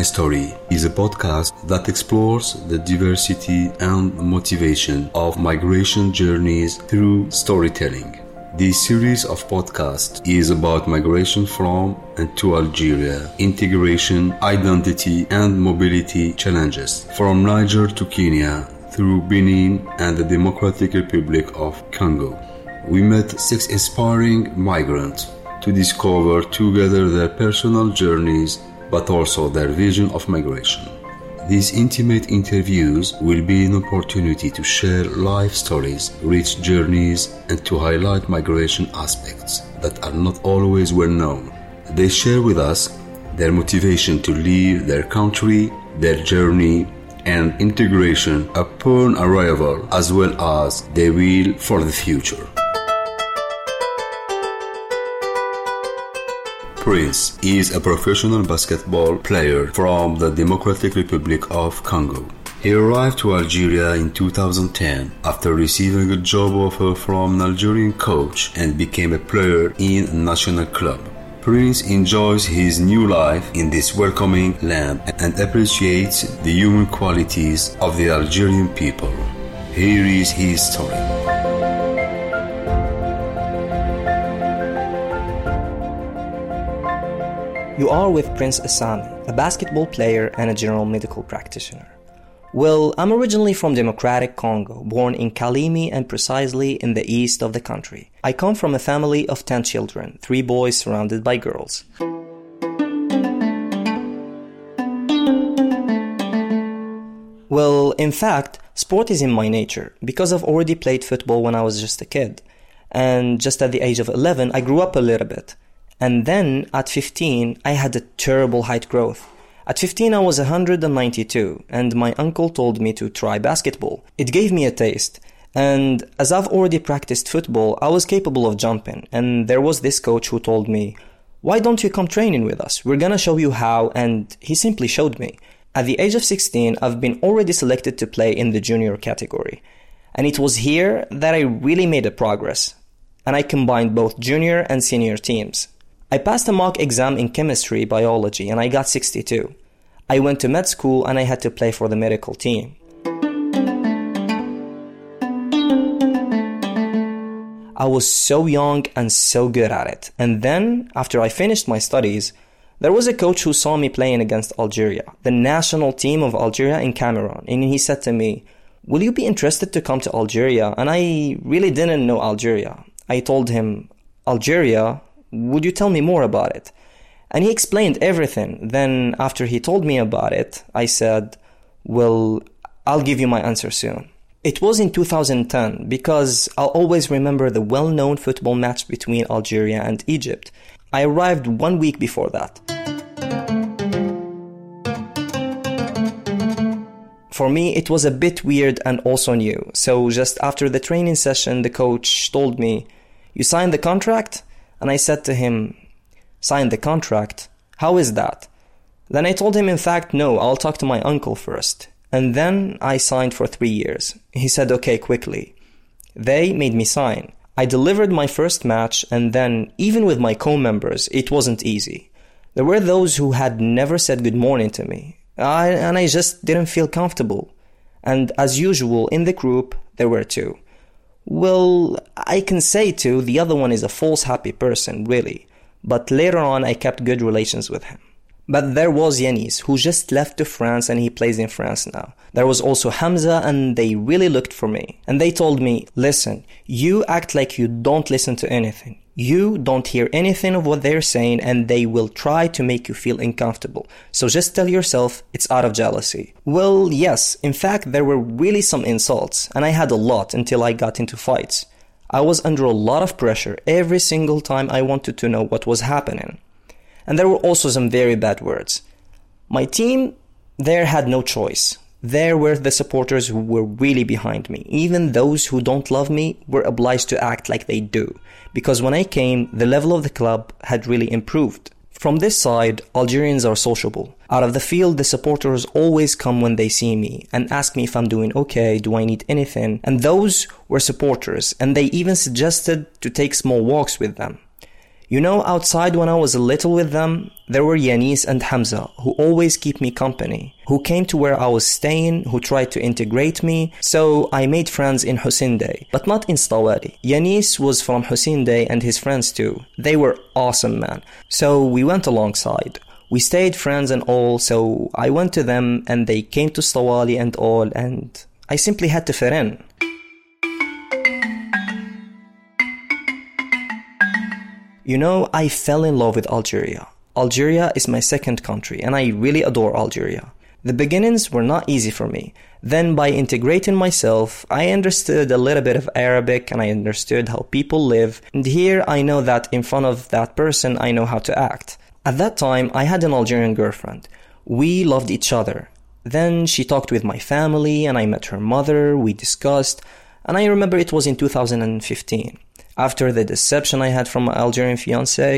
My Story is a podcast that explores the diversity and motivation of migration journeys through storytelling. This series of podcasts is about migration from and to Algeria, integration, identity, and mobility challenges from Niger to Kenya through Benin and the Democratic Republic of Congo. We met six inspiring migrants to discover together their personal journeys but also their vision of migration. These intimate interviews will be an opportunity to share life stories, rich journeys, and to highlight migration aspects that are not always well known. They share with us their motivation to leave their country, their journey, and integration upon arrival, as well as their will for the future. Prince is a professional basketball player from the Democratic Republic of Congo. He arrived to Algeria in 2010 after receiving a job offer from an Algerian coach and became a player in a national club. Prince enjoys his new life in this welcoming land and appreciates the human qualities of the Algerian people. Here is his story. You are with Prince Assami, a basketball player and a general medical practitioner. Well, I'm originally from Democratic Congo, born in Kalemie and precisely in the east of the country. I come from a family of 10 children, three boys surrounded by girls. Well, in fact, sport is in my nature because I've already played football when I was just a kid. And just at the age of 11, I grew up a little bit. And then at 15, I had a terrible height growth. At 15, I was 192, and my uncle told me to try basketball. It gave me a taste. And as I've already practiced football, I was capable of jumping. And there was this coach who told me, Why don't you come training with us? We're gonna show you how. And he simply showed me. At the age of 16, I've been already selected to play in the junior category. And it was here that I really made a progress. And I combined both junior and senior teams. I passed a mock exam in chemistry, biology, and I got 62. I went to med school and I had to play for the medical team. I was so young and so good at it. And then, after I finished my studies, there was a coach who saw me playing against Algeria, the national team of Algeria in Cameroon, and he said to me, Will you be interested to come to Algeria? And I really didn't know Algeria. I told him, Algeria? Would you tell me more about it? And he explained everything. Then, after he told me about it, I said, Well, I'll give you my answer soon. It was in 2010 because I'll always remember the well known football match between Algeria and Egypt. I arrived one week before that. For me, it was a bit weird and also new. So, just after the training session, the coach told me, You signed the contract? And I said to him, Sign the contract? How is that? Then I told him, in fact, no, I'll talk to my uncle first. And then I signed for three years. He said, okay, quickly. They made me sign. I delivered my first match, and then, even with my co members, it wasn't easy. There were those who had never said good morning to me, I, and I just didn't feel comfortable. And as usual, in the group, there were two. Well, I can say too, the other one is a false happy person, really. But later on, I kept good relations with him. But there was Yanis, who just left to France and he plays in France now. There was also Hamza, and they really looked for me. And they told me, listen, you act like you don't listen to anything. You don't hear anything of what they're saying, and they will try to make you feel uncomfortable. So just tell yourself it's out of jealousy. Well, yes, in fact, there were really some insults, and I had a lot until I got into fights. I was under a lot of pressure every single time I wanted to know what was happening. And there were also some very bad words. My team there had no choice. There were the supporters who were really behind me. Even those who don't love me were obliged to act like they do. Because when I came, the level of the club had really improved. From this side, Algerians are sociable. Out of the field, the supporters always come when they see me and ask me if I'm doing okay, do I need anything? And those were supporters, and they even suggested to take small walks with them. You know, outside when I was little with them, there were Yanis and Hamza who always keep me company, who came to where I was staying, who tried to integrate me. So I made friends in Hussein but not in Staouéli. Yanis was from Hussein and his friends too. They were awesome, man. So we went alongside. We stayed friends and all, so I went to them and they came to Staouéli and all, and I simply had to fit in. You know, I fell in love with Algeria. Algeria is my second country, and I really adore Algeria. The beginnings were not easy for me. Then, by integrating myself, I understood a little bit of Arabic and I understood how people live. And here I know that in front of that person, I know how to act. At that time, I had an Algerian girlfriend. We loved each other. Then she talked with my family and I met her mother. We discussed. And I remember it was in 2015. After the deception I had from my Algerian fiance,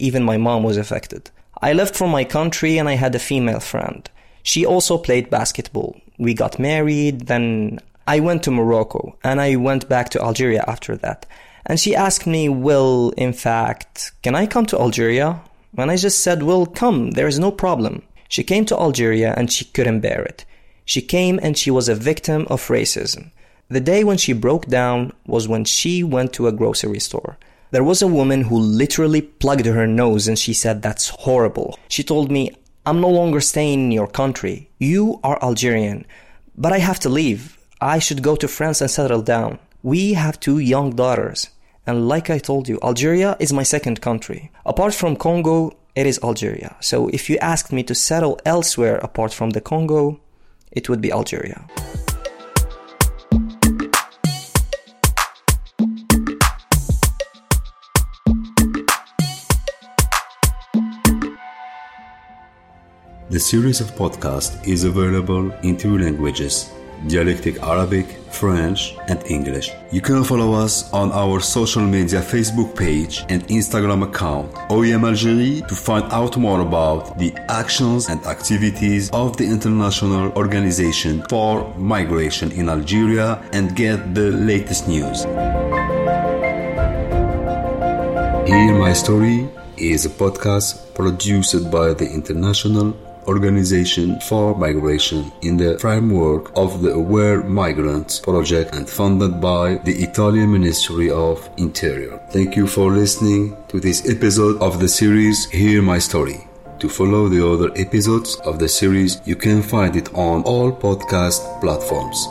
even my mom was affected. I left from my country and I had a female friend. She also played basketball. We got married, then I went to Morocco and I went back to Algeria after that. And she asked me, Will, in fact, can I come to Algeria? And I just said, Will, come, there is no problem. She came to Algeria and she couldn't bear it. She came and she was a victim of racism. The day when she broke down was when she went to a grocery store. There was a woman who literally plugged her nose and she said, That's horrible. She told me, I'm no longer staying in your country. You are Algerian. But I have to leave. I should go to France and settle down. We have two young daughters. And like I told you, Algeria is my second country. Apart from Congo, it is Algeria. So if you asked me to settle elsewhere apart from the Congo, it would be Algeria. The series of podcasts is available in two languages dialectic Arabic, French, and English. You can follow us on our social media Facebook page and Instagram account, OIM Algerie, to find out more about the actions and activities of the International Organization for Migration in Algeria and get the latest news. Hear My Story is a podcast produced by the International Organization for Migration in the framework of the Aware Migrants project and funded by the Italian Ministry of Interior. Thank you for listening to this episode of the series Hear My Story. To follow the other episodes of the series, you can find it on all podcast platforms.